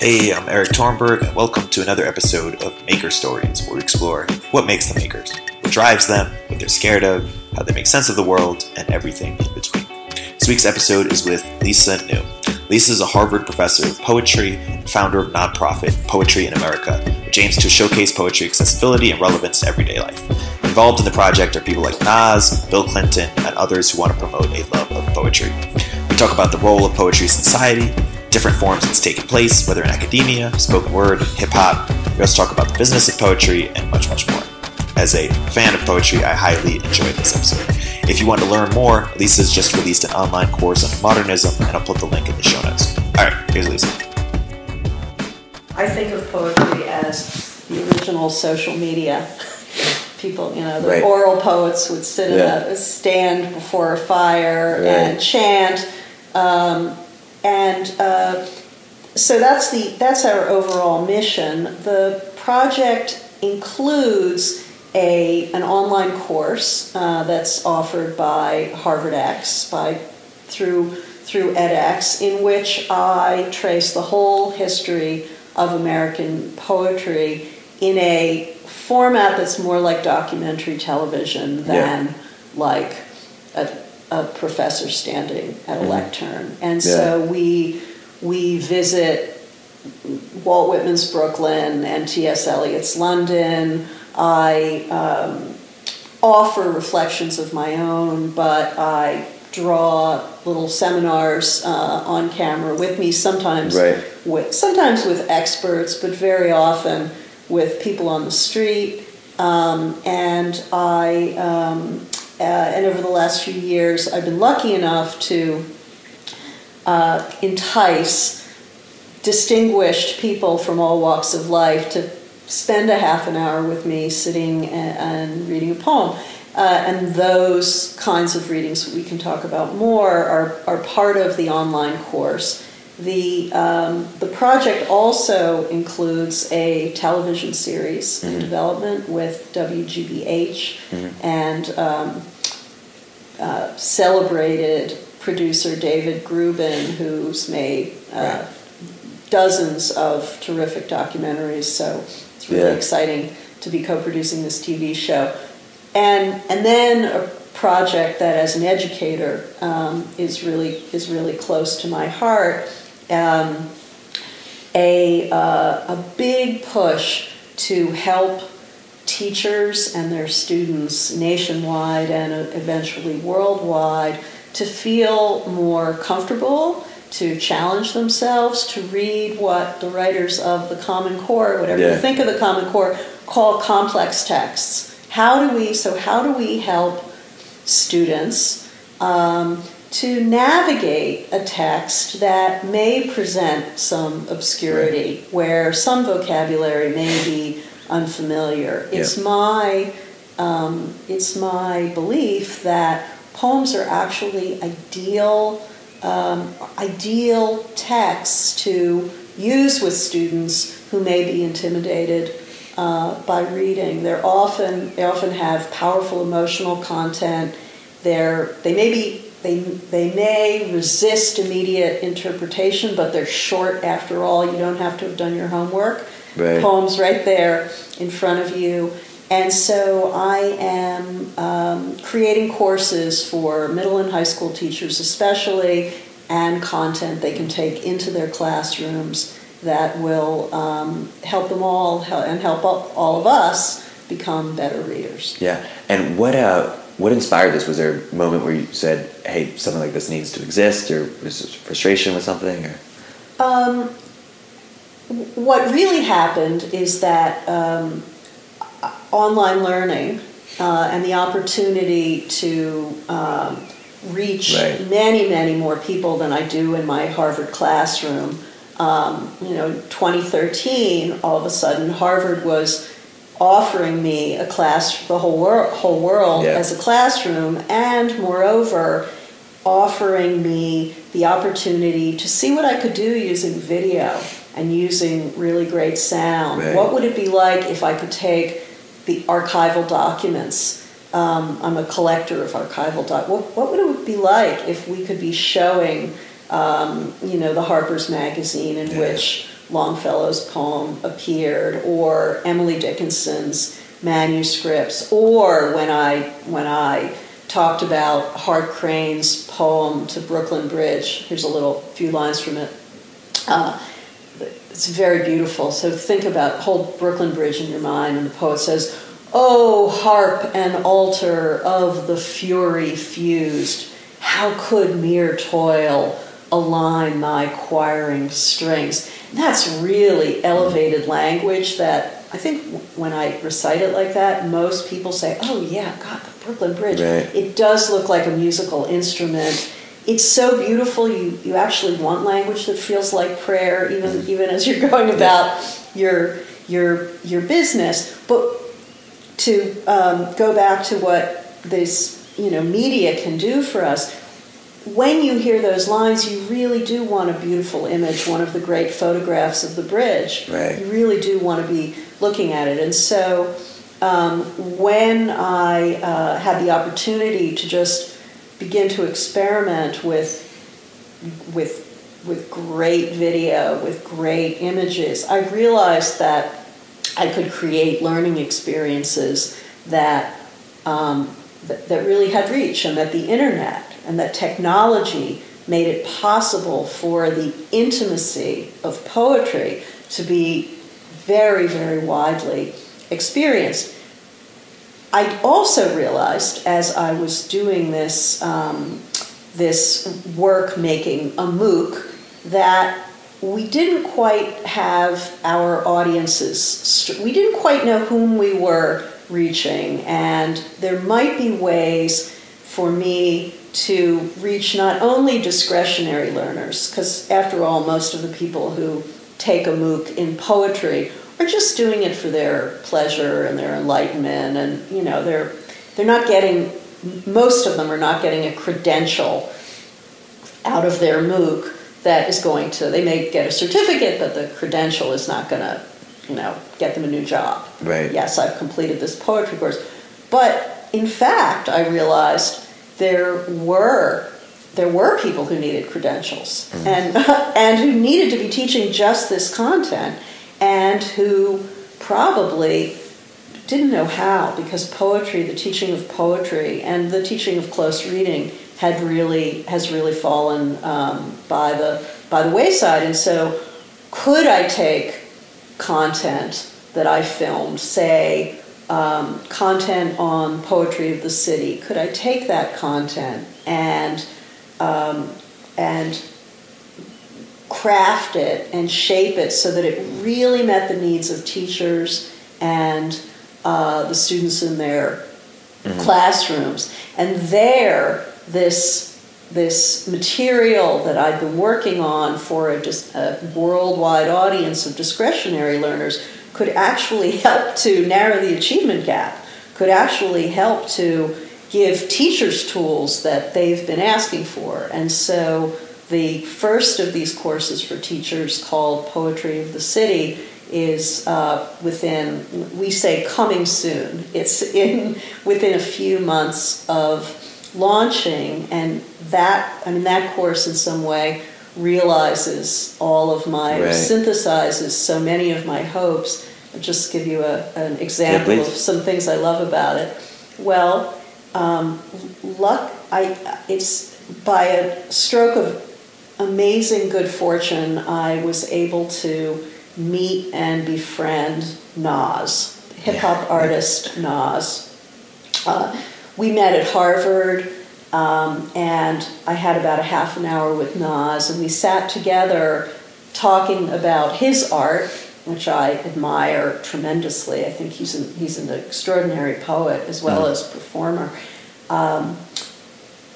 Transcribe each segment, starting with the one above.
Hey, I'm Erik Torenberg, and welcome to another episode of Maker Stories, where we explore what makes the makers, what drives them, what they're scared of, how they make sense of the world, and everything in between. This week's episode is with Lisa New. Lisa is a Harvard professor of poetry and founder of nonprofit Poetry in America, which aims to showcase poetry accessibility and relevance to everyday life. Involved in the project are people like Nas, Bill Clinton, and others who want to promote a love of poetry. We talk about the role of poetry in society, different forms it's taken place, whether in academia, spoken word, hip hop. We also talk about the business of poetry and much, much more. As a fan of poetry, I highly enjoyed this episode. If you want to learn more, Lisa's just released an online course on modernism, and I'll put the link in the show notes. All right, here's Lisa. I think of poetry as the original social media. People, you know, the Right. oral poets would sit Yeah. in a stand before a fire Right. and chant, um, and uh, so that's the that's our overall mission. The project includes a an online course uh, that's offered by Harvard X by through through edX, in which I trace the whole history of American poetry in a format that's more like documentary television than like a, a professor standing at a lectern. And so we we visit Walt Whitman's Brooklyn and T.S. Eliot's London. I um, offer reflections of my own, but I draw little seminars uh, on camera with me. Sometimes Right. with sometimes with experts, but very often with people on the street. Um, and I um, uh, and over the last few years, I've been lucky enough to uh, entice distinguished people from all walks of life to spend a half an hour with me sitting and, and reading a poem. Uh, and those kinds of readings we can talk about more are, are part of the online course. The, um, the project also includes a television series in development with WGBH and um, uh, celebrated producer David Grubin, who's made uh, dozens of terrific documentaries. So it's really Yeah. exciting to be co-producing this TV show, and and then a project that, as an educator, um, is really is really close to my heart. Um, a uh, a big push to help teachers and their students nationwide and eventually worldwide to feel more comfortable, to challenge themselves, to read what the writers of the Common Core, whatever you think of the Common Core, call complex texts. How do we? So how do we help students? Um, to navigate a text that may present some obscurity, where some vocabulary may be unfamiliar. It's Yeah. my um, it's my belief that poems are actually ideal um, ideal texts to use with students who may be intimidated uh, by reading. They're often they often have powerful emotional content. They're they may be they they may resist immediate interpretation, but they're short after all. You don't have to have done your homework. Right. Poems right there in front of you. And so I am um, creating courses for middle and high school teachers, especially, and content they can take into their classrooms that will um, help them all and help all of us become better readers. Yeah. And what uh what inspired this? Was there a moment where you said, "Hey, something like this needs to exist," or was there frustration with something? Or Um, what really happened is that um, online learning uh, and the opportunity to um, reach Right. many, many more people than I do in my Harvard classroom. Um, you know, 2013, all of a sudden, Harvard was offering me a class, the whole world, whole world Yeah. as a classroom, and moreover, offering me the opportunity to see what I could do using video and using really great sound. Right. What would it be like if I could take the archival documents? Um, I'm a collector of archival doc. What, what would it be like if we could be showing, um, you know, the Harper's magazine in Yeah. which Longfellow's poem appeared, or Emily Dickinson's manuscripts, or when I when I talked about Hart Crane's poem to Brooklyn Bridge. Here's a little few lines from it. Uh, it's very beautiful. So think about hold Brooklyn Bridge in your mind, and the poet says, "Oh, harp and altar of the fury fused, how could mere toil align thy choiring strings?" And that's really elevated language that I think when I recite it like that, most people say, "Oh yeah, God, the Brooklyn Bridge." Right. It does look like a musical instrument. It's so beautiful. You you actually want language that feels like prayer, even even as you're going about your your your business. But to um, go back to what this you know media can do for us, when you hear those lines, you really do want a beautiful image, one of the great photographs of the bridge. Right. You really do want to be looking at it. And so um, when I uh, had the opportunity to just begin to experiment with, with, with great video, with great images, I realized that I could create learning experiences that, um, that, that really had reach and that the internet and that technology made it possible for the intimacy of poetry to be very, very widely experienced. I also realized as I was doing this, um, this work making a MOOC that we didn't quite have our audiences, we didn't quite know whom we were reaching, and there might be ways for me to reach not only discretionary learners, because after all, most of the people who take a MOOC in poetry are just doing it for their pleasure and their enlightenment, and you know they're they're not getting most of them are not getting a credential out of their MOOC that is going to they may get a certificate, but the credential is not going to you know get them a new job. Right. Yes, I've completed this poetry course, but in fact, I realized there were there were people who needed credentials Mm-hmm. and and who needed to be teaching just this content and who probably didn't know how because poetry the teaching of poetry and the teaching of close reading had really has really fallen um, by the by the wayside. And so could i take content that i filmed say um, content on poetry of the city could i take that content and um, and craft it and shape it so that it really met the needs of teachers and uh, the students in their classrooms. And there, this this material that I've been working on for a, dis- a worldwide audience of discretionary learners could actually help to narrow the achievement gap, could actually help to give teachers tools that they've been asking for. And so the first of these courses for teachers called Poetry of the City is uh, within, we say coming soon. It's in within a few months of launching, and that, I mean, that course in some way realizes all of my, Right. synthesizes so many of my hopes. I'll just give you a, an example of some things I love about it. Well, um, luck, I, it's by a stroke of amazing good fortune, I was able to meet and befriend Nas, hip hop Yeah. artist Nas. Uh, we met at Harvard, um, and I had about a half an hour with Nas, and we sat together talking about his art, which I admire tremendously. I think he's an, he's an extraordinary poet as well as performer. Um,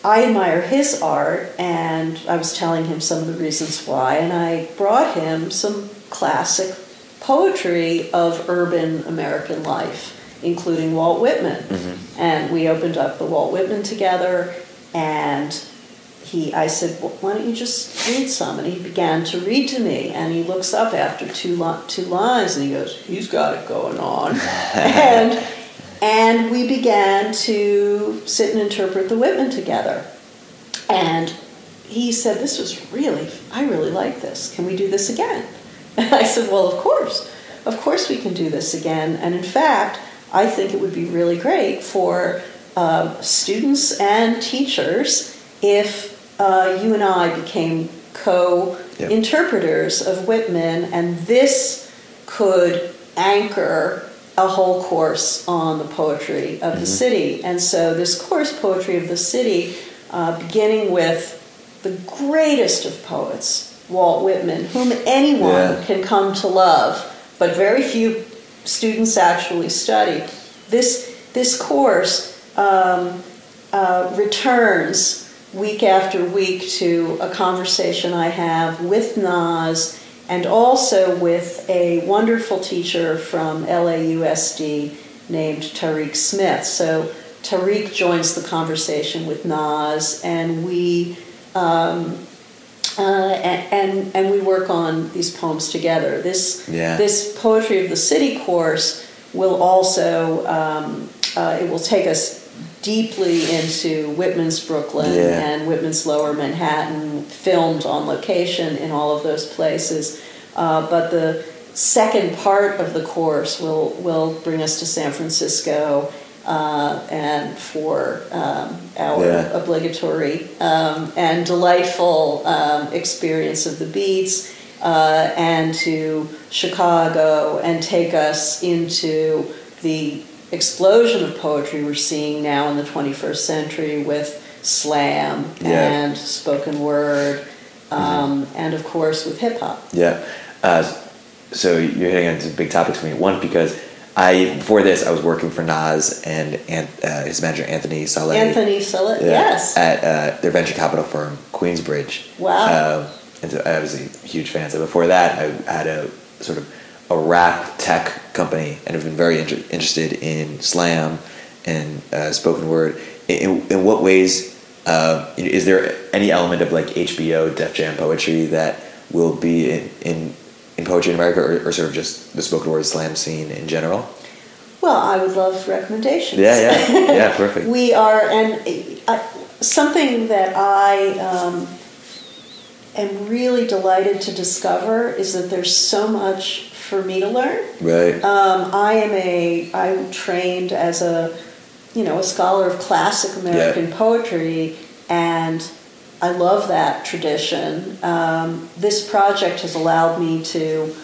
I admire his art, and I was telling him some of the reasons why, and I brought him some classic poetry of urban American life, including Walt Whitman. Mm-hmm. And we opened up the Walt Whitman together, and he, I said, "Well, why don't you just read some? And he began to read to me, and he looks up after two, li- two lines, and he goes, he's got it going on. and, and we began to sit and interpret the Whitman together. And he said, This was really, I really like this. Can we do this again? And I said, well, of course. Of course we can do this again. And in fact, I think it would be really great for uh, students and teachers if uh, you and I became co interpreters of Whitman, and this could anchor a whole course on the poetry of the city. And so, this course, Poetry of the City, uh, beginning with the greatest of poets, Walt Whitman, whom anyone Yeah. can come to love, but very few students actually study. This, this course um, uh, returns week after week to a conversation I have with Nas and also with a wonderful teacher from LAUSD named Tariq Smith. So Tariq joins the conversation with Nas, and we um, uh, and, and we work on these poems together. This Yeah. this poetry of the city course will also um, uh, it will take us deeply into Whitman's Brooklyn Yeah. and Whitman's Lower Manhattan, filmed on location in all of those places. Uh, but the second part of the course will will bring us to San Francisco. Uh, and for um, our Yeah. obligatory um, and delightful um, experience of the beats, uh, and to Chicago, and take us into the explosion of poetry we're seeing now in the 21st century with slam Yeah. and spoken word, um, and of course with hip hop. Yeah. Uh, so you're hitting on some big topics for me. One, because I before this I was working for Nas and, and uh, his manager Anthony Saleh. Anthony Saleh, Yeah, yes. At uh, their venture capital firm, Queensbridge. Wow. Um, and so I was a huge fan. So before that, I had a sort of a rap tech company and have been very inter- interested in slam and uh, spoken word. In, in what ways uh, is there any element of like HBO Def Jam poetry that will be in, in, in poetry in America or, or sort of just the spoken word slam scene in general? Well, I would love recommendations. Yeah, yeah, yeah, perfect. We are, and uh, something that I um, am really delighted to discover is that there's so much for me to learn. Right. Um, I am a, I'm trained as a, you know, a scholar of classic American poetry, and I love that tradition. Um, this project has allowed me to,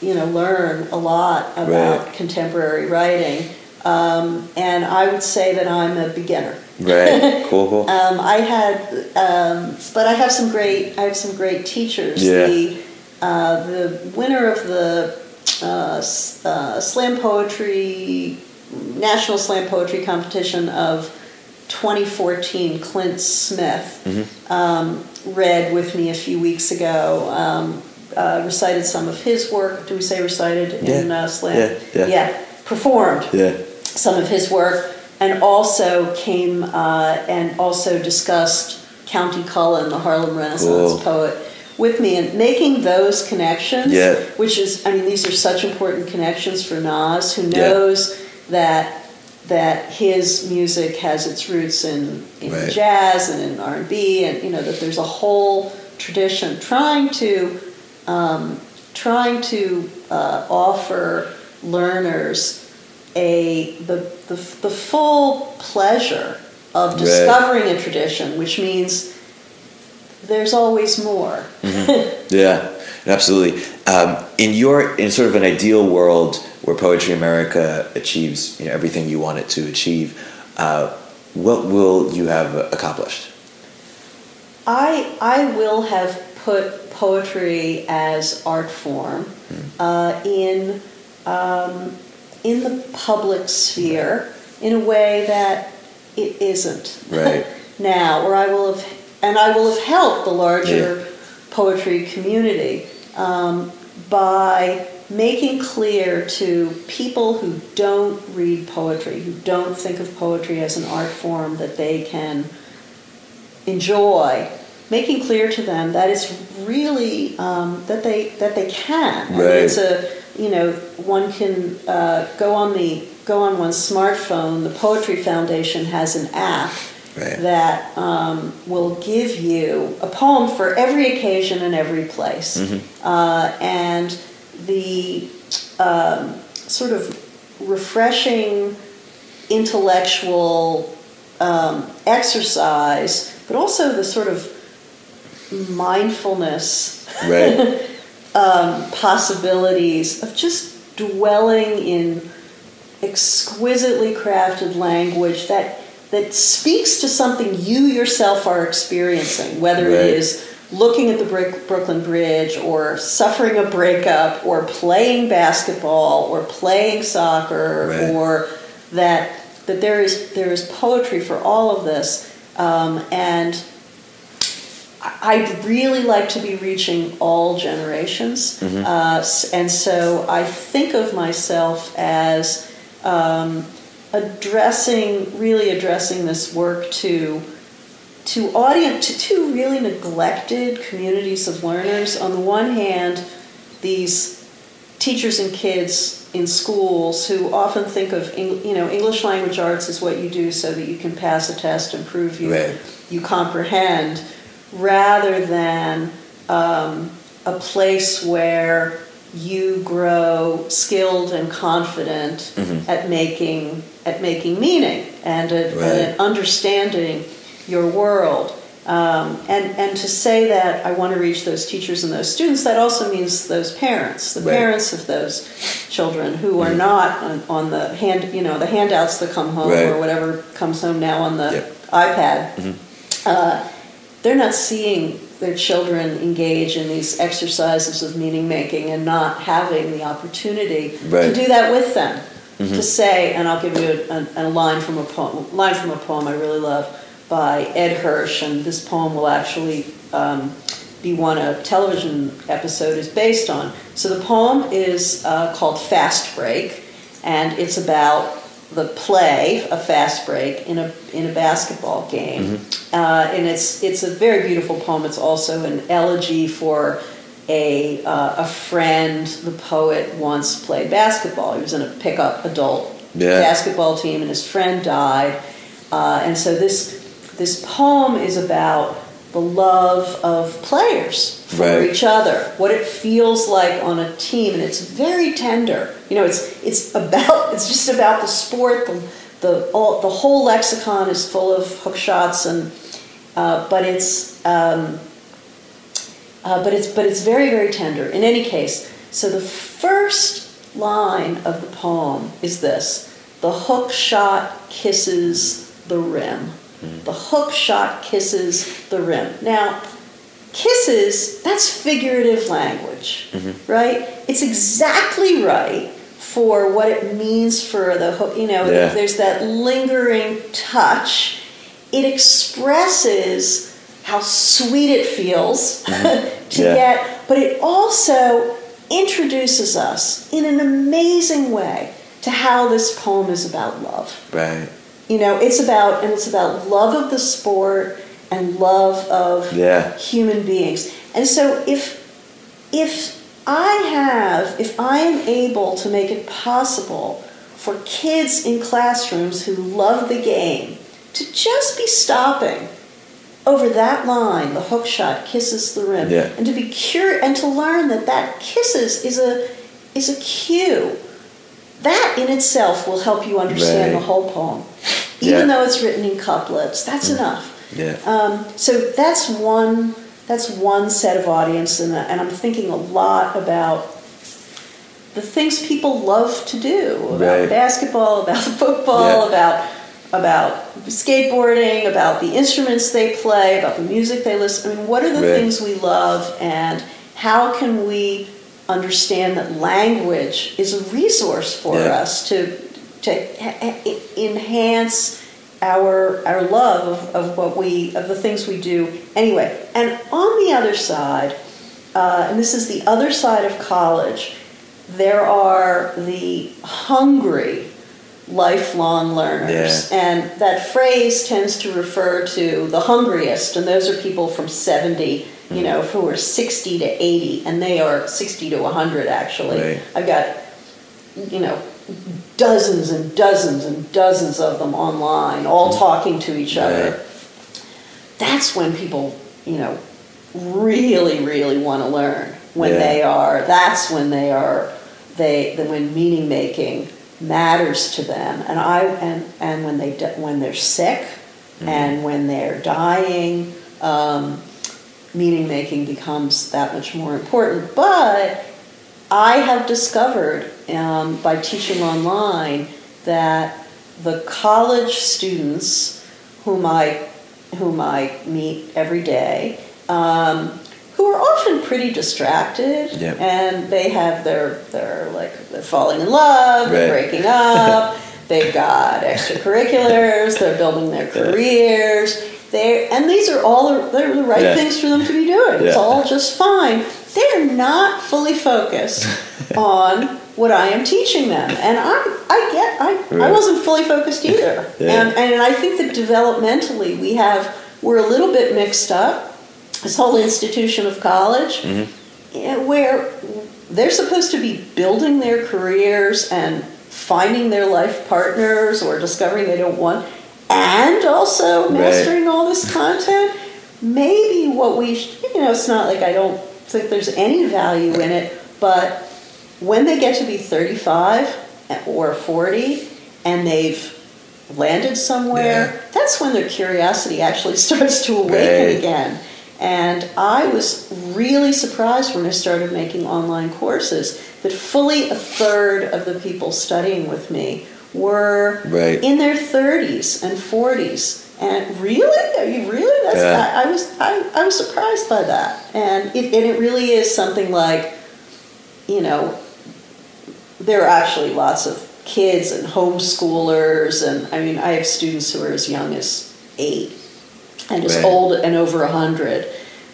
you know, learn a lot about Right. contemporary writing, um, and I would say that I'm a beginner. right. Cool, cool. Um, I had, um, but I have some great. I have some great teachers. Yeah. The uh, the winner of the uh, uh, slam poetry national slam poetry competition of 2014, Clint Smith, Mm-hmm. um, read with me a few weeks ago. Um, uh, recited some of his work. Do we say recited in uh, slam? Yeah, yeah. performed yeah. some of his work, and also came uh, and also discussed Countee Cullen, the Harlem Renaissance Cool. poet, with me, and making those connections. Yeah. Which is, I mean, these are such important connections for Nas, who Yeah. knows that that his music has its roots in, in Right. jazz and in R and B, and you know that there's a whole tradition trying to um, trying to uh, offer learners a the, the the full pleasure of Right. discovering a tradition, which means there's always more. Yeah, absolutely. Um, in your in sort of an ideal world where Poetry America achieves you know, everything you want it to achieve, uh, what will you have accomplished? I I will have put poetry as art form uh, in um, in the public sphere in a way that it isn't Right. now, or I will have and I will have helped the larger poetry community um, by making clear to people who don't read poetry, who don't think of poetry as an art form that they can enjoy, making clear to them that it's really um, that they that they can. I mean, Right. it's a you know one can uh, go on the go on one's smartphone. The Poetry Foundation has an app Right. that um, will give you a poem for every occasion and every place, Mm-hmm. uh, and the um, sort of refreshing intellectual um, exercise, but also the sort of mindfulness Right. um, possibilities of just dwelling in exquisitely crafted language that that speaks to something you yourself are experiencing, whether Right. it is looking at the Brooklyn Bridge or suffering a breakup or playing basketball or playing soccer Right. or that that there is there is poetry for all of this um, and I- I'd really like to be reaching all generations, uh, and so I think of myself as um, addressing, really addressing this work to to audience to two really neglected communities of learners. On the one hand, these teachers and kids in schools who often think of you know English language arts is what you do so that you can pass a test and prove you Right. you comprehend, rather than um, a place where you grow skilled and confident at making at making meaning and at, Right. and at understanding your world. Um, and and to say that I want to reach those teachers and those students, that also means those parents, the Right. parents of those children who are not on, on the hand, you know, the handouts that come home Right. or whatever comes home now on the Yep. iPad. Uh, they're not seeing their children engage in these exercises of meaning making and not having the opportunity Right. to do that with them. To say, and I'll give you a, a, a line from a poem, line from a poem I really love by Ed Hirsch, and this poem will actually um, be one a television episode is based on. So the poem is uh, called Fast Break, and it's about the play, a fast break in a in a basketball game, uh, and it's it's a very beautiful poem. It's also an elegy for a uh, a friend. The poet once played basketball. He was in a pickup adult Yeah. basketball team, and his friend died. Uh, and so this this poem is about the love of players for Right. each other, what it feels like on a team, and it's very tender. You know, it's it's about it's just about the sport. The the all, the whole lexicon is full of hook shots, and uh, but it's um, uh, but it's but it's very very tender. In any case, so the first line of the poem is this: the hook shot kisses the rim. The hook shot kisses the rim. Now, kisses that's figurative language, right? It's exactly right for what it means for the hook. You know, Yeah. there's that lingering touch. It expresses how sweet it feels mm-hmm. to Yeah. get, but it also introduces us in an amazing way to how this poem is about love. Right. You know, it's about and it's about love of the sport and love of Yeah. human beings. And so if if I have if I am able to make it possible for kids in classrooms who love the game to just be stopping over that line, the hook shot kisses the rim, Yeah. and to be curious and to learn that that kisses is a is a cue. That in itself will help you understand Right. the whole poem, Yeah. even though it's written in couplets. That's enough. Yeah. Um, so that's one that's one set of audience, and, and I'm thinking a lot about the things people love to do about Right. basketball, about football, Yeah. about about skateboarding, about the instruments they play, about the music they listen. I mean, what are the Right. things we love, and how can we understand that language is a resource for Yeah. us to to ha- ha- enhance our our love of, of what we of the things we do anyway. And on the other side, uh, and this is the other side of college, there are the hungry lifelong learners. Yeah. And that phrase tends to refer to the hungriest, and those are people from 70, you mm. know, who are 60 to 80, and they are 60 to 100 actually. Right. I've got, you know, dozens and dozens and dozens of them online, all mm. talking to each other. That's when people, you know, really, really want to learn. when Yeah. they are. That's when they are. They when meaning making matters to them, and I and and when they when they're sick, and when they're dying, um, meaning making becomes that much more important. But I have discovered um, by teaching online that the college students whom I whom I meet every day, um, who are often pretty distracted, Yep. and they have their they're like they're falling in love, they're breaking up, they've got extracurriculars, they're building their careers. They and these are all the, they're the right Yeah. things for them to be doing. It's all just fine. They're not fully focused on what I am teaching them, and I I get I, I wasn't fully focused either, Yeah. and and I think that developmentally we have we're a little bit mixed up. This whole institution of college, Mm-hmm. yeah, where they're supposed to be building their careers and finding their life partners or discovering they don't want, and also Right. mastering all this content. Maybe what we, sh- you know, it's not like I don't think there's any value in it, but when they get to be 35 or 40 and they've landed somewhere, that's when their curiosity actually starts to awaken Right. again. And I was really surprised when I started making online courses that fully a third of the people studying with me were Right. in their 30s and 40s. And really, are you really? That's Yeah. I, I was I, I was surprised by that, and it and it really is something like, you know, there are actually lots of kids and homeschoolers, and I mean, I have students who are as young as eight and Right. old and over a hundred.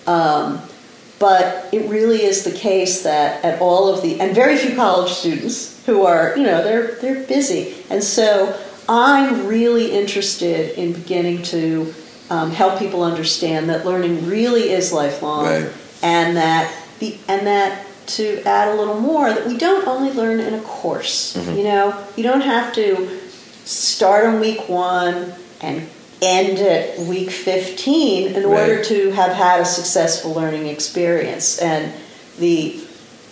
Um, but it really is the case that at all of the and very few college students who are you know they're they're busy, and so I'm really interested in beginning to um, help people understand that learning really is lifelong, Right. and that the and that to add a little more that we don't only learn in a course. You know, you don't have to start on week one and end at week 15 in order to have had a successful learning experience. And the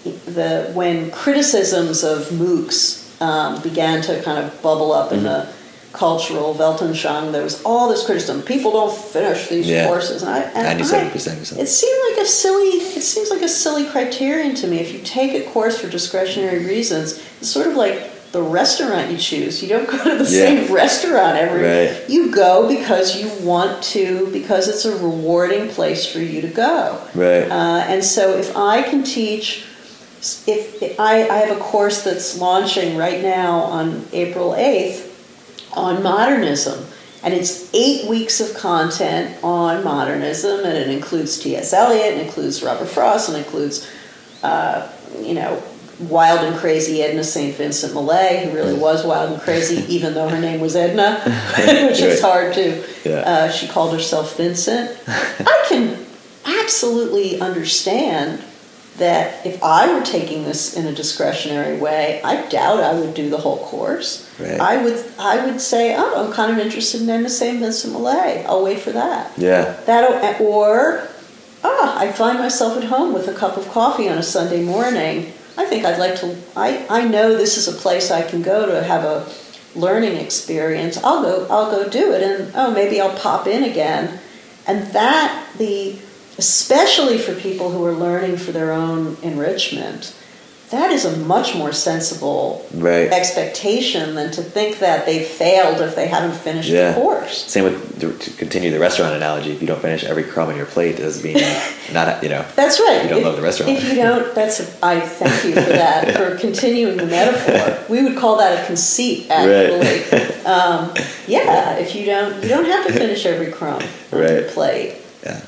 the when criticisms of MOOCs um, began to kind of bubble up in the cultural Weltanschauung, there was all this criticism. People don't finish these Yeah. courses, and I and 97% or something. it seemed like a silly. It seems like a silly criterion to me. If you take a course for discretionary reasons, it's sort of like the restaurant you choose. You don't go to the Yeah. same restaurant every. Right. You go because you want to, because it's a rewarding place for you to go. Right. Uh, and so if I can teach, if, if I, I have a course that's launching right now on April 8th on modernism. And it's eight weeks of content on modernism, and it includes T.S. Eliot, and includes Robert Frost, and includes, uh, you know, wild and crazy Edna St. Vincent Millay, who really was wild and crazy, even though her name was Edna, which is hard to. Yeah. Uh, she called herself Vincent. I can absolutely understand that if I were taking this in a discretionary way, I doubt I would do the whole course. Right. I would I would say, oh, I'm kind of interested in Edna St. Vincent Millay. I'll wait for that. yeah. That or ah, I find myself at home with a cup of coffee on a Sunday morning. I think I'd like to. I, I know this is a place I can go to have a learning experience. I'll go. I'll go do it, and oh, maybe I'll pop in again. And that the especially for people who are learning for their own enrichment, that is a much more sensible Right. expectation than to think that they failed if they haven't finished Yeah. the course. Same with to continue the restaurant analogy. If you don't finish every crumb on your plate, doesn't mean not you know. That's right. You don't if, love the restaurant. If you don't, that's a, I thank you for that for continuing the metaphor. We would call that a conceit, actually. Um, yeah, if you don't, you don't have to finish every crumb on your Right. plate. Yeah.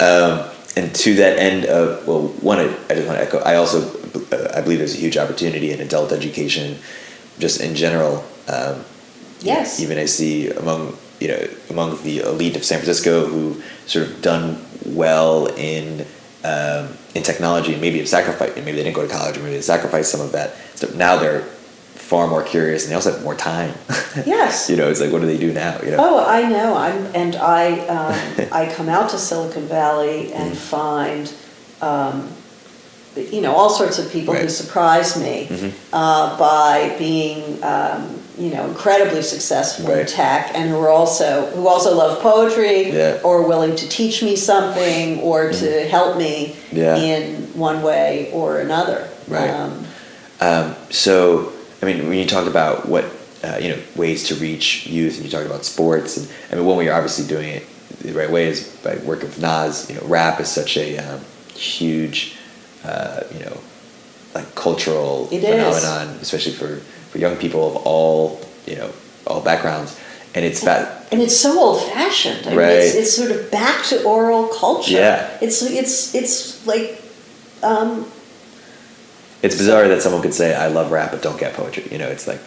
Um, and to that end of well, one, I I just want to echo. I also I believe there's a huge opportunity in adult education, just in general. Um, Yes. Even I see among you know among the elite of San Francisco who sort of done well in um, in technology and maybe have sacrificed. Maybe they didn't go to college, or maybe they sacrificed some of that. So now they're far more curious, and they also have more time. Yes. you know, it's like what do they do now? You know. Oh, I know. I'm, and I, um, I come out to Silicon Valley and find um, you know, all sorts of people who surprise me uh, by being, um, you know, incredibly successful in tech, and who are also who also love poetry, Yeah. or willing to teach me something, or to help me Yeah. in one way or another. Right. Um, Um, so, I mean, when you talk about what uh, you know ways to reach youth, and you talk about sports, and I mean, one way you're obviously doing it the right way is by working with Nas. You know, rap is such a um, huge, uh, you know, like cultural It is. phenomenon, especially for for young people of all you know all backgrounds, and it's that and it's so old fashioned. I mean, Right. it's, it's sort of back to oral culture. Yeah. It's it's it's like um, it's bizarre that someone could say I love rap but don't get poetry. You know, it's like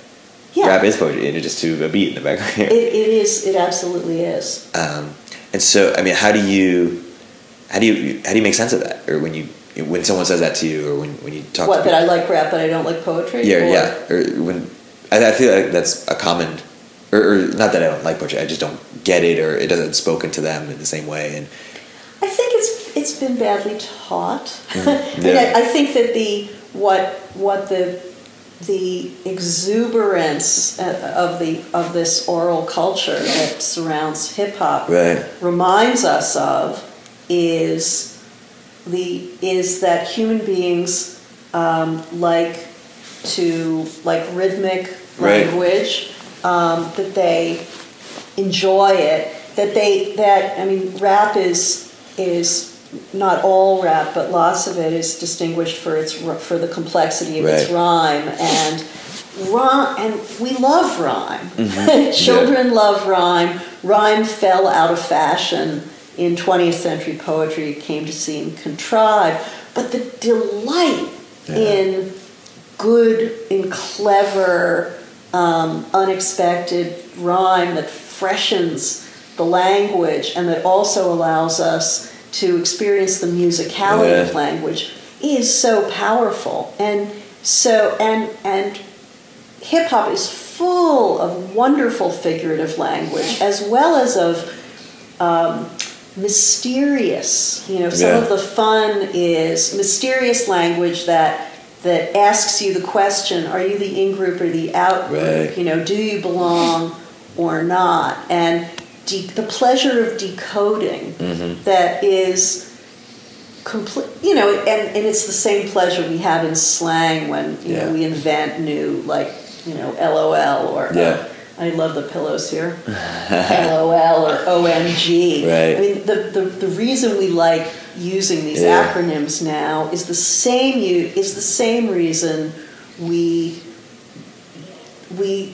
yeah. rap is poetry, and it's just to a beat in the background. It, it is. It absolutely is. Um, and so, I mean, how do you, how do you, how do you make sense of that? Or when you, when someone says that to you, or when, when you talk What to that I like rap, but I don't like poetry. yeah, Or- yeah, or when I, I feel like that's a common, or, or not that I don't like poetry, I just don't get it, or it doesn't spoken to them in the same way. And I think it's it's been badly taught. Mm-hmm. Yeah. I, I think that the what what the the exuberance of the of this oral culture that surrounds hip hop right, reminds us of is the is that human beings um, like to like rhythmic Right. language um, that they enjoy it that they that I mean rap is is not all rap but lots of it is distinguished for its for the complexity of its rhyme. And rhyme and we love rhyme. Mm-hmm. children love rhyme. Rhyme fell out of fashion in 20th century poetry. It came to seem contrived. But the delight Yeah. in good in clever um, unexpected rhyme that freshens the language and that also allows us to experience the musicality Yeah. of language is so powerful and so and and hip hop is full of wonderful figurative language as well as of um, mysterious you know some Yeah. of the fun is mysterious language that that asks you the question are you the in group or the out group Right. you know do you belong or not and de- the pleasure of decoding Mm-hmm. that is complete you know and, and it's the same pleasure we have in slang when you Yeah. know we invent new like you know lol or Yeah. i love the pillows here lol or omg Right. i mean the, the, the reason we like using these Yeah. acronyms now is the same you is the same reason we we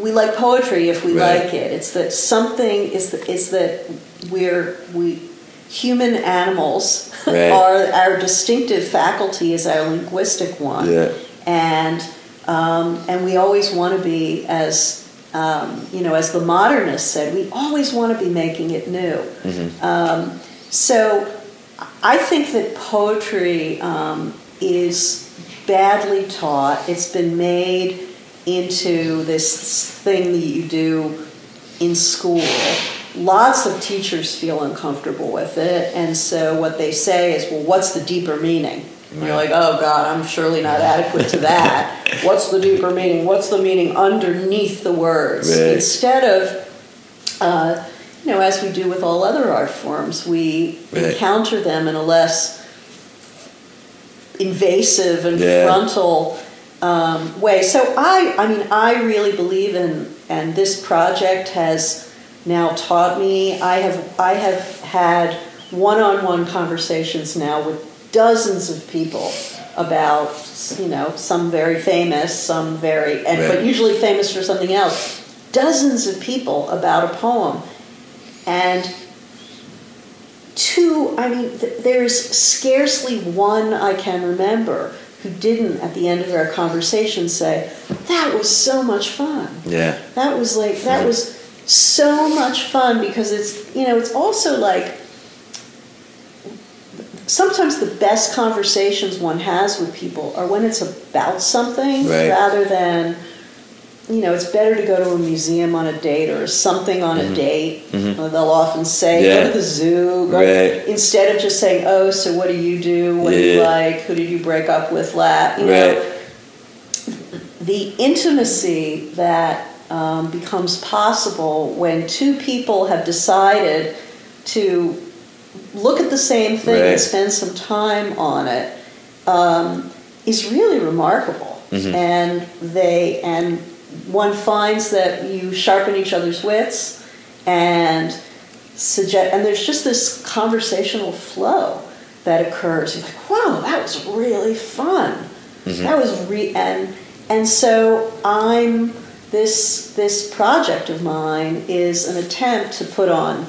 we like poetry if we Right. like it. It's that something is that is that we're we human animals Right. are our distinctive faculty is our linguistic one, Yeah. and um, and we always want to be as um, you know as the modernists said we always want to be making it new. Um, so I think that poetry um, is badly taught. It's been made into this thing that you do in school. Lots of teachers feel uncomfortable with it, and so what they say is, "Well, what's the deeper meaning?" And you're like, "Oh God, I'm surely not adequate to that. what's the deeper meaning? What's the meaning underneath the words?" Right. Instead of uh, you know, as we do with all other art forms, we Right. encounter them in a less invasive and Yeah. frontal um, way. So I, I mean, I really believe in, and this project has now taught me. I have, I have had one-on-one conversations now with dozens of people about, you know, some very famous, some very, and but usually famous for something else. Dozens of people about a poem, and two, I mean, th- there's scarcely one I can remember who didn't, at the end of our conversation, say, That was so much fun. Yeah. That was like, that was so much fun because it's, you know, it's also like, sometimes the best conversations one has with people are when it's about something Right. rather than you know, it's better to go to a museum on a date or something on a date. Mhm. Uh, They'll often say, Yeah. go to the zoo, Right. instead of just saying, oh, so what do you do? What do you like? Who did you break up with? Lat, you Right. know, the intimacy that um, becomes possible when two people have decided to look at the same thing Right. and spend some time on it um, is really remarkable. Mhm. And they and one finds that you sharpen each other's wits and suggest and there's just this conversational flow that occurs. You're like, wow, that was really fun. Mhm. That was re and and so I'm this this project of mine is an attempt to put on,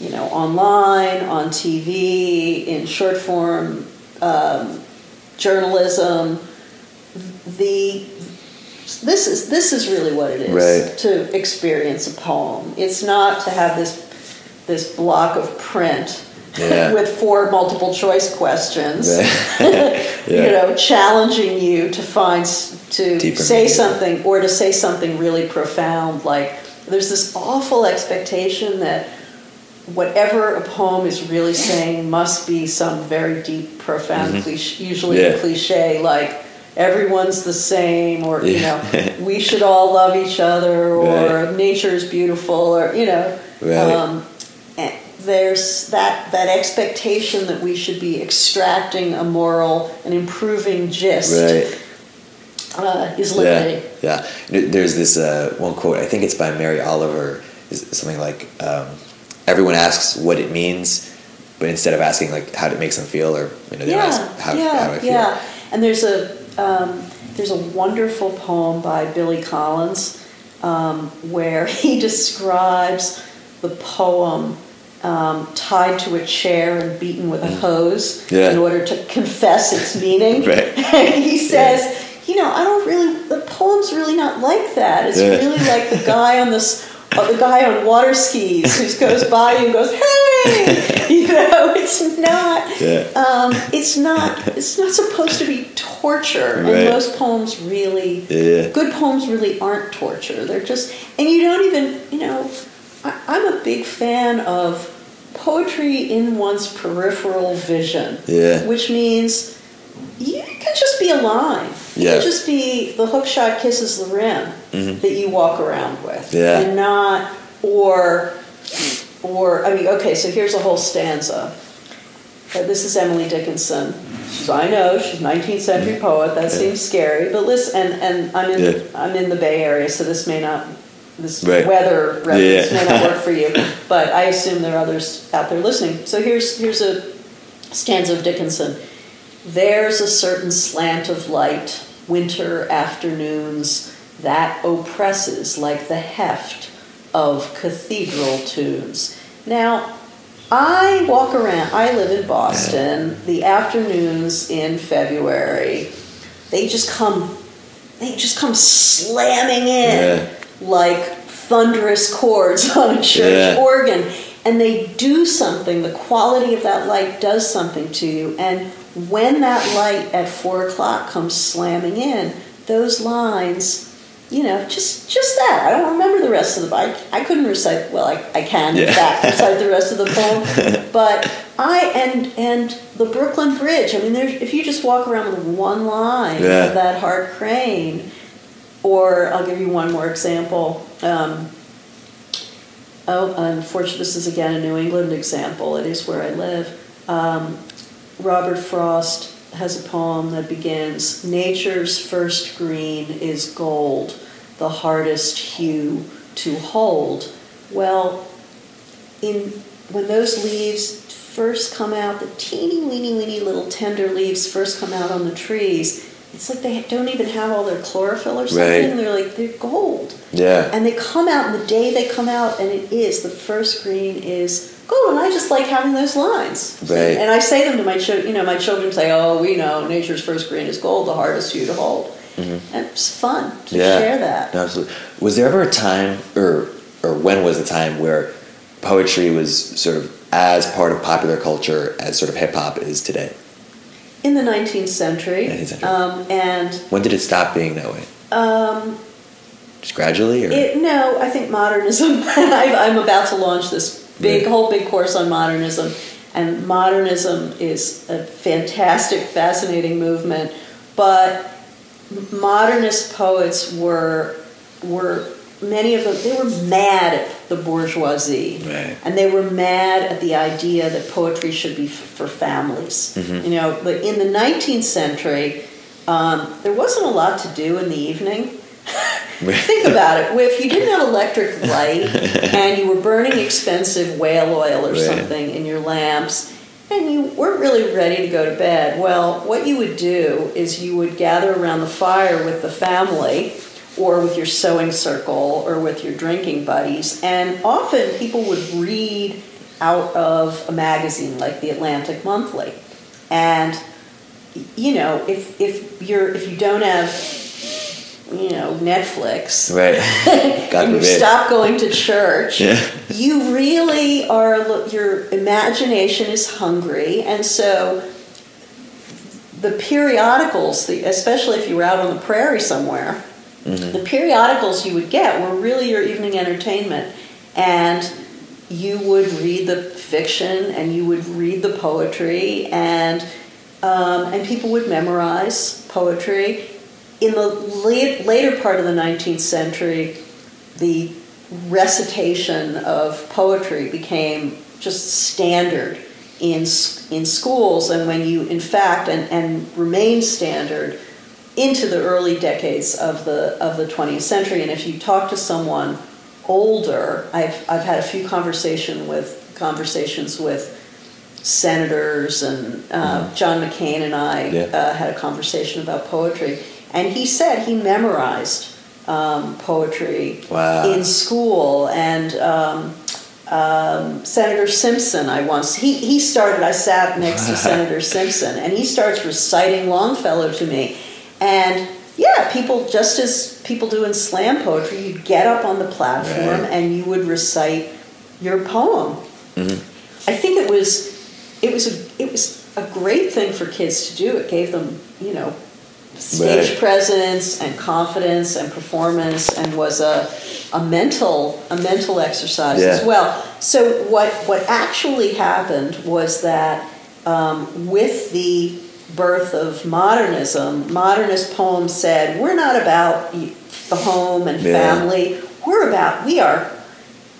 you know, online, on TV, in short form um, journalism. The this is this is really what it is Right. to experience a poem. It's not to have this this block of print Yeah. with four multiple choice questions Right. you know, challenging you to find to Deeper say meaning. something or to say something really profound. Like there's this awful expectation that whatever a poem is really saying must be some very deep, profound, cliche, usually Mm-hmm. Yeah. a cliche like everyone's the same or you know we should all love each other or Right. nature is beautiful or you know Right. um, there's that that expectation that we should be extracting a moral and improving gist Right. uh, is limiting. Yeah, yeah. There's this uh, one quote. I think it's by Mary Oliver. Is something like, um, "Everyone asks what it means, but instead of asking like how it makes them feel, or you know, they don't ask how, yeah, how do I feel." yeah. And there's a um, there's a wonderful poem by Billy Collins um, where he describes the poem um, tied to a chair and beaten with a hose Mm. Yeah. in order to confess its meaning. Right. And he says, you know, I don't really. The poem's really not like that. It's Yeah. really like the guy on this. The guy on water skis who goes by you and goes, "Hey!" you know, it's not. Yeah. Um, it's not. It's not supposed to be torture, Right. and most poems really, Yeah. good poems really aren't torture. They're just, and you don't even, you know, I, I'm a big fan of poetry in one's peripheral vision, Yeah. which means you can just be a line. It Yeah. could just be the hook shot kisses the rim Mhm. that you walk around with, Yeah. and not or or I mean, okay, so here's a whole stanza. Uh, this is Emily Dickinson. So I know she's 19th century poet. That Yeah. seems scary, but listen, and, and I'm in Yeah. I'm in the Bay Area, so this may not this Right. weather reference Yeah. may not work for you, but I assume there are others out there listening. So here's here's a stanza of Dickinson. There's a certain slant of light, winter afternoons, that oppresses like the heft of cathedral tunes. Now, I walk around, I live in Boston, the afternoons in February, they just come, they just come slamming in Yeah. like thunderous chords on a church Yeah. organ. And they do something, the quality of that light does something to you. And when that light at four o'clock comes slamming in, those lines, you know, just just that. I don't remember the rest of the I, I couldn't recite well, I, I can in Yeah. fact recite the rest of the poem. But I and and the Brooklyn Bridge, I mean there's if you just walk around with one line Yeah. of that Hart Crane, or I'll give you one more example. Um, oh, unfortunately, this is again a New England example. It is where I live. Um, Robert Frost has a poem that begins Nature's first green is gold, the hardest hue to hold. Well, in when those leaves first come out, the teeny weeny weeny little tender leaves first come out on the trees, it's like they don't even have all their chlorophyll or something. Right. They're like they're gold. Yeah. And they come out, and the day they come out, and it is the first green is gold. And I just like having those lines. Right. And I say them to my children. You know, my children say, "Oh, we know nature's first green is gold, the hardest hue to hold." And it's fun to Mm-hmm. Yeah. share that. Absolutely. Was there ever a time, or or when was the time where poetry was sort of as part of popular culture as sort of hip hop is today? In the 19th century, 19th century. Um, and When did it stop being that way? um, just gradually, or It, no, I think modernism. I'm about to launch this big, Yeah. whole big course on modernism, and modernism is a fantastic, fascinating movement. But modernist poets were were many of them. They were mad at the bourgeoisie, Right. and they were mad at the idea that poetry should be f- for families. Mm-hmm. You know, but in the 19th century, um, there wasn't a lot to do in the evening. Think about it. If you didn't have electric light and you were burning expensive whale oil or Right. something in your lamps, and you weren't really ready to go to bed, well, what you would do is you would gather around the fire with the family or with your sewing circle or with your drinking buddies, and often people would read out of a magazine like the Atlantic Monthly. And you know, if if you're if you don't have you know Netflix, right? And you stop going to church, Yeah. you really are, your imagination is hungry, and so the periodicals, the, especially if you were out on the prairie somewhere, Mm-hmm. the periodicals you would get were really your evening entertainment. And you would read the fiction and you would read the poetry, and, um, and people would memorize poetry. In the late, later part of the 19th century, the recitation of poetry became just standard in, in schools, and when you, in fact, and, and remained standard into the early decades of the, of the 20th century. And if you talk to someone older, I've, I've had a few conversation with, conversations with senators, and uh, John McCain and I Yeah. uh, had a conversation about poetry, and he said he memorized um, poetry Wow. in school, and um, um, Senator Simpson, I once he he started. I sat next to Senator Simpson, and he starts reciting Longfellow to me, and yeah, people just as people do in slam poetry, you'd get up on the platform Right. and you would recite your poem. I think it was it was a it was a great thing for kids to do. It gave them you know stage Right. presence and confidence and performance and was a a mental a mental exercise as well. So what what actually happened was that um, with the birth of modernism, modernist poems said we're not about the home and Yeah. family. We're about we are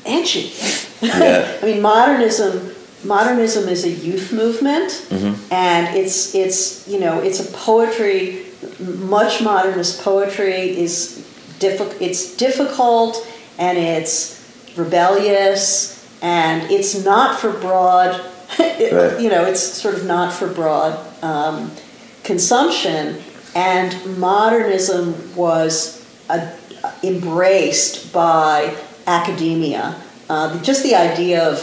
edgy. Yeah. I mean, modernism. Modernism is a youth movement, Mm-hmm. and it's it's you know it's a poetry. Much modernist poetry is difficult. It's difficult, and it's rebellious, and it's not for broad. it- Right. You know, it's sort of not for broad um, consumption. And modernism was uh embraced by academia. Uh, just the idea of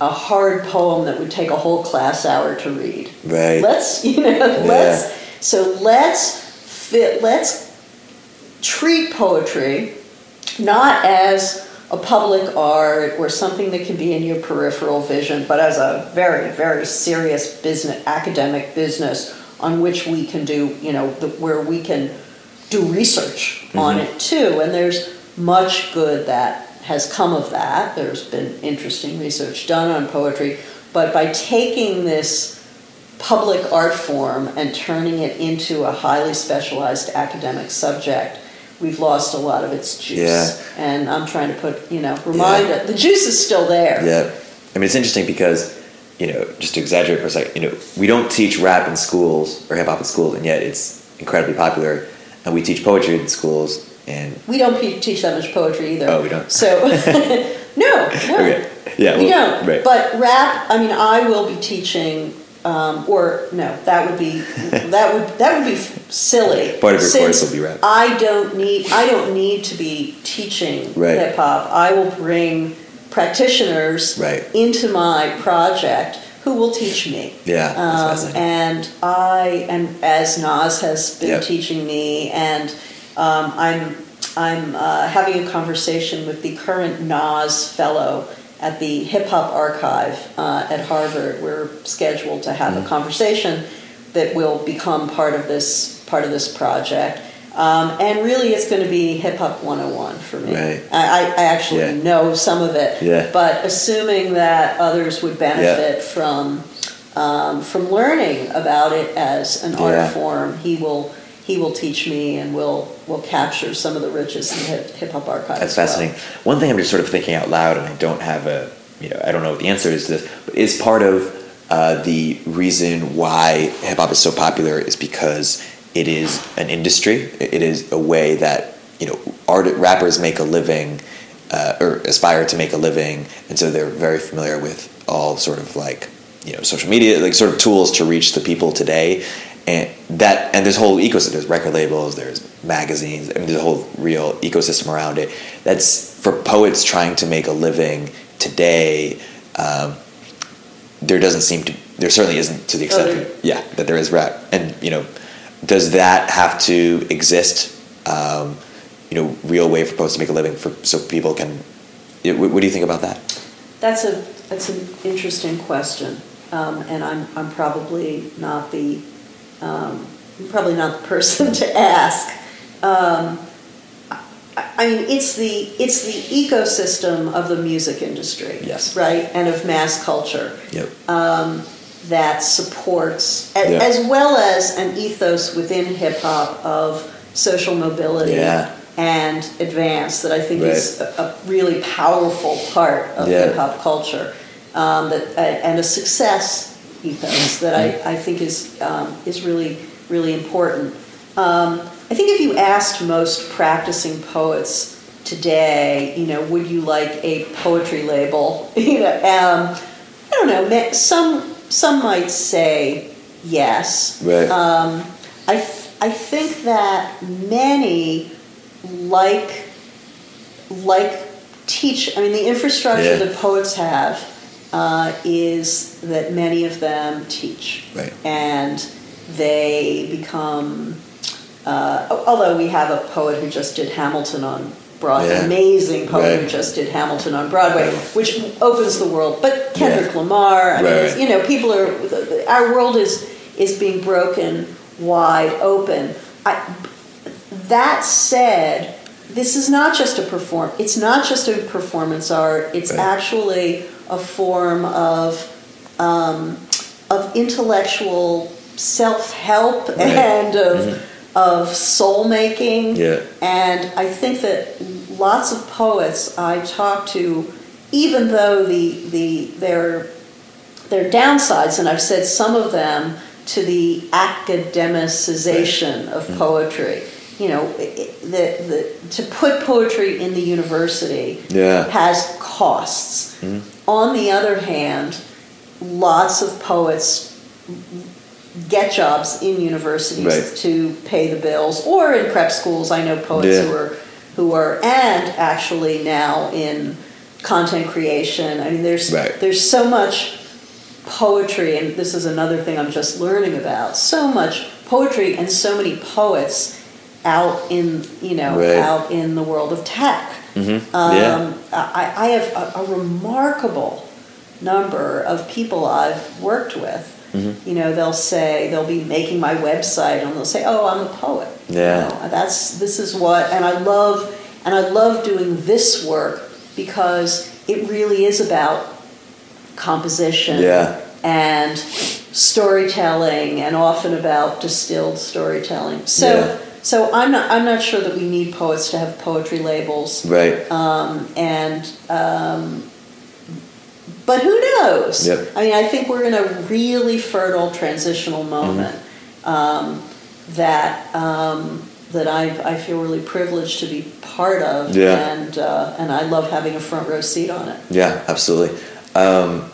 a hard poem that would take a whole class hour to read. Right. Let's you know let's so let's fit let's treat poetry not as a public art or something that can be in your peripheral vision, but as a very very serious business academic business on which we can do you know the, where we can do research mm-hmm. on it too. And there's much good that has come of that. There's been interesting research done on poetry, but by taking this public art form and turning it into a highly specialized academic subject, we've lost a lot of its juice. Yeah. And I'm trying to put, you know, remind it, the juice is still there. Yeah, I mean it's interesting because you know just to exaggerate for a second, you know we don't teach rap in schools or hip hop in schools, and yet it's incredibly popular, and we teach poetry in schools, and We don't pe- teach that much poetry either. Oh, we don't? So, no, no. okay, yeah, we well, don't. right, But rap, I mean, I will be teaching, um, or no, that would be that would that would be silly. Part of your course will be rap. I don't need I don't need to be teaching Right. hip hop. I will bring practitioners Right. into my project who will teach me. yeah, Um, and I, and as Nas has been Yep. teaching me, and um, I'm I'm uh, having a conversation with the current Nas fellow at the Hip Hop Archive uh, at Harvard. We're scheduled to have a conversation that will become part of this part of this project. Um, and really, it's going to be hip hop 101 for me. Right. I, I actually Yeah. know some of it, Yeah. but assuming that others would benefit from um, from learning about it as an Yeah. art form, he will he will teach me and will will capture some of the riches in hip hip hop archive. That's as well. fascinating. One thing I'm just sort of thinking out loud, and I don't have a, you know, I don't know what the answer is to this, but is part of uh, the reason why hip hop is so popular is because it is an industry. It is a way that you know art rappers make a living uh, or aspire to make a living, and so they're very familiar with all sort of like you know social media, like sort of tools to reach the people today. And that and there's whole ecosystem. There's record labels. There's magazines. I mean, there's a whole real ecosystem around it. That's for poets trying to make a living today. Um, there doesn't seem to. There certainly isn't to the extent. Oh, that, yeah, that there is rap. And you know, does that have to exist? Um, you know, real way for poets to make a living for so people can. it- What, what do you think about that? That's a that's an interesting question, um, and I'm I'm probably not the um, I'm probably not the person to ask. Um, I, mean, it's the it's the ecosystem of the music industry, Yes. right, and of mass culture Yep. that supports, a- Yeah. as well as an ethos within hip hop of social mobility Yeah. and advance that I think is a, a really powerful part of Yeah. hip hop culture, um, that uh, and a success ethos that I, I think is um, is really really important. Um, I think if you asked most practicing poets today, you know, would you like a poetry label? you know, um, I don't know. Some some might say yes. Right. Um, I th- I think that many like like teach. I mean, the infrastructure Yeah. that poets have uh, is that many of them teach, Right. and they become. Uh, although we have a poet who just did Hamilton on Broadway, Yeah. amazing poet who just did Hamilton on Broadway, Right. which opens the world. But Kendrick Yeah. Lamar, I mean, Right, you know, people are. Our world is is being broken wide open. I, that said, this is not just a perform. It's not just a performance art. It's Right. actually a form of um, of intellectual self help Right. and of of soul making. Yeah. And I think that lots of poets I talk to, even though the the their their downsides, and I've said some of them to the academicization of poetry. You know, it- the, the, to put poetry in the university Yeah. has costs. Mm-hmm. On the other hand, lots of poets get jobs in universities Right. to pay the bills or in prep schools. I know poets Yeah. who are who are and actually now in content creation. I mean there's Right. there's so much poetry and this is another thing I'm just learning about. So much poetry and so many poets out in you know Right. out in the world of tech. Mm-hmm. Um, yeah. I, I have a, a remarkable number of people I've worked with. Mm-hmm. You know, they'll say they'll be making my website, and they'll say, "Oh, I'm a poet." You Yeah. know, that's this is what, and I love, and I love doing this work because it really is about composition Yeah. and storytelling, and often about distilled storytelling. So, Yeah. So I'm not I'm not sure that we need poets to have poetry labels Right. um, and um, but who knows? Yep. I mean, I think we're in a really fertile transitional moment um, that um, that I, I feel really privileged to be part of, Yeah. and uh, and I love having a front row seat on it. Yeah, absolutely. Um,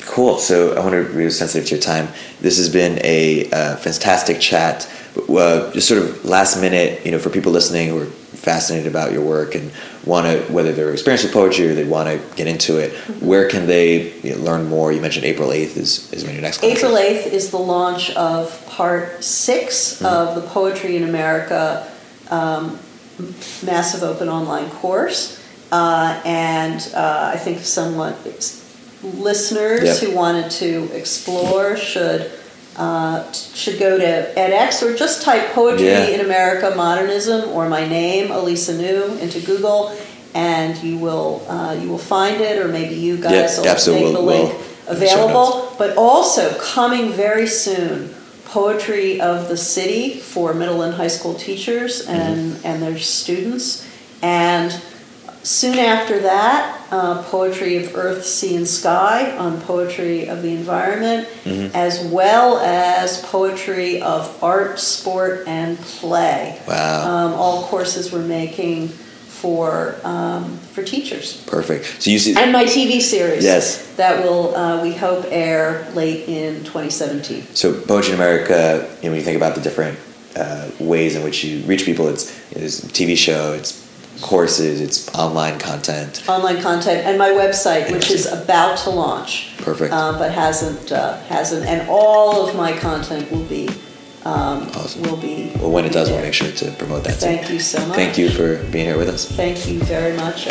cool. So I want to be sensitive to your time. This has been a uh, fantastic chat. Uh, just sort of last minute, you know, for people listening who are fascinated about your work and want to, whether they're experienced with poetry or they want to get into it, where can they you know, learn more? You mentioned April eighth is is when your next April conference. 8th is the launch of part 6 Mm-hmm. of the Poetry in America um, massive open online course. Uh, and uh, I think someone, listeners Yep. who wanted to explore should uh, should go to edX or just type Poetry Yeah. in America Modernism or my name, Elisa New, into Google, and you will uh, you will find it, or maybe you guys Yep, will make the link we'll in the show available. But also coming very soon, Poetry of the City for middle and high school teachers and, and their students. And soon after that, uh, Poetry of Earth, Sea, and Sky on Poetry of the Environment, as well as Poetry of Art, Sport, and Play. Wow. Um, all courses we're making for, um, for teachers. Perfect. So you see, And my TV series. Yes. That will, uh, we hope, air late in 2017. so Poetry in America. You know, when you think about the different uh, ways in which you reach people, it's it's a TV show, it's courses, it's online content. Online content and my website, which is about to launch. Perfect. Uh, but hasn't, uh, hasn't, and all of my content will be, um, Awesome. will be. Well, when it does, we'll there. make sure to promote that. Thank you so much. Thank you for being here with us. Thank you very much.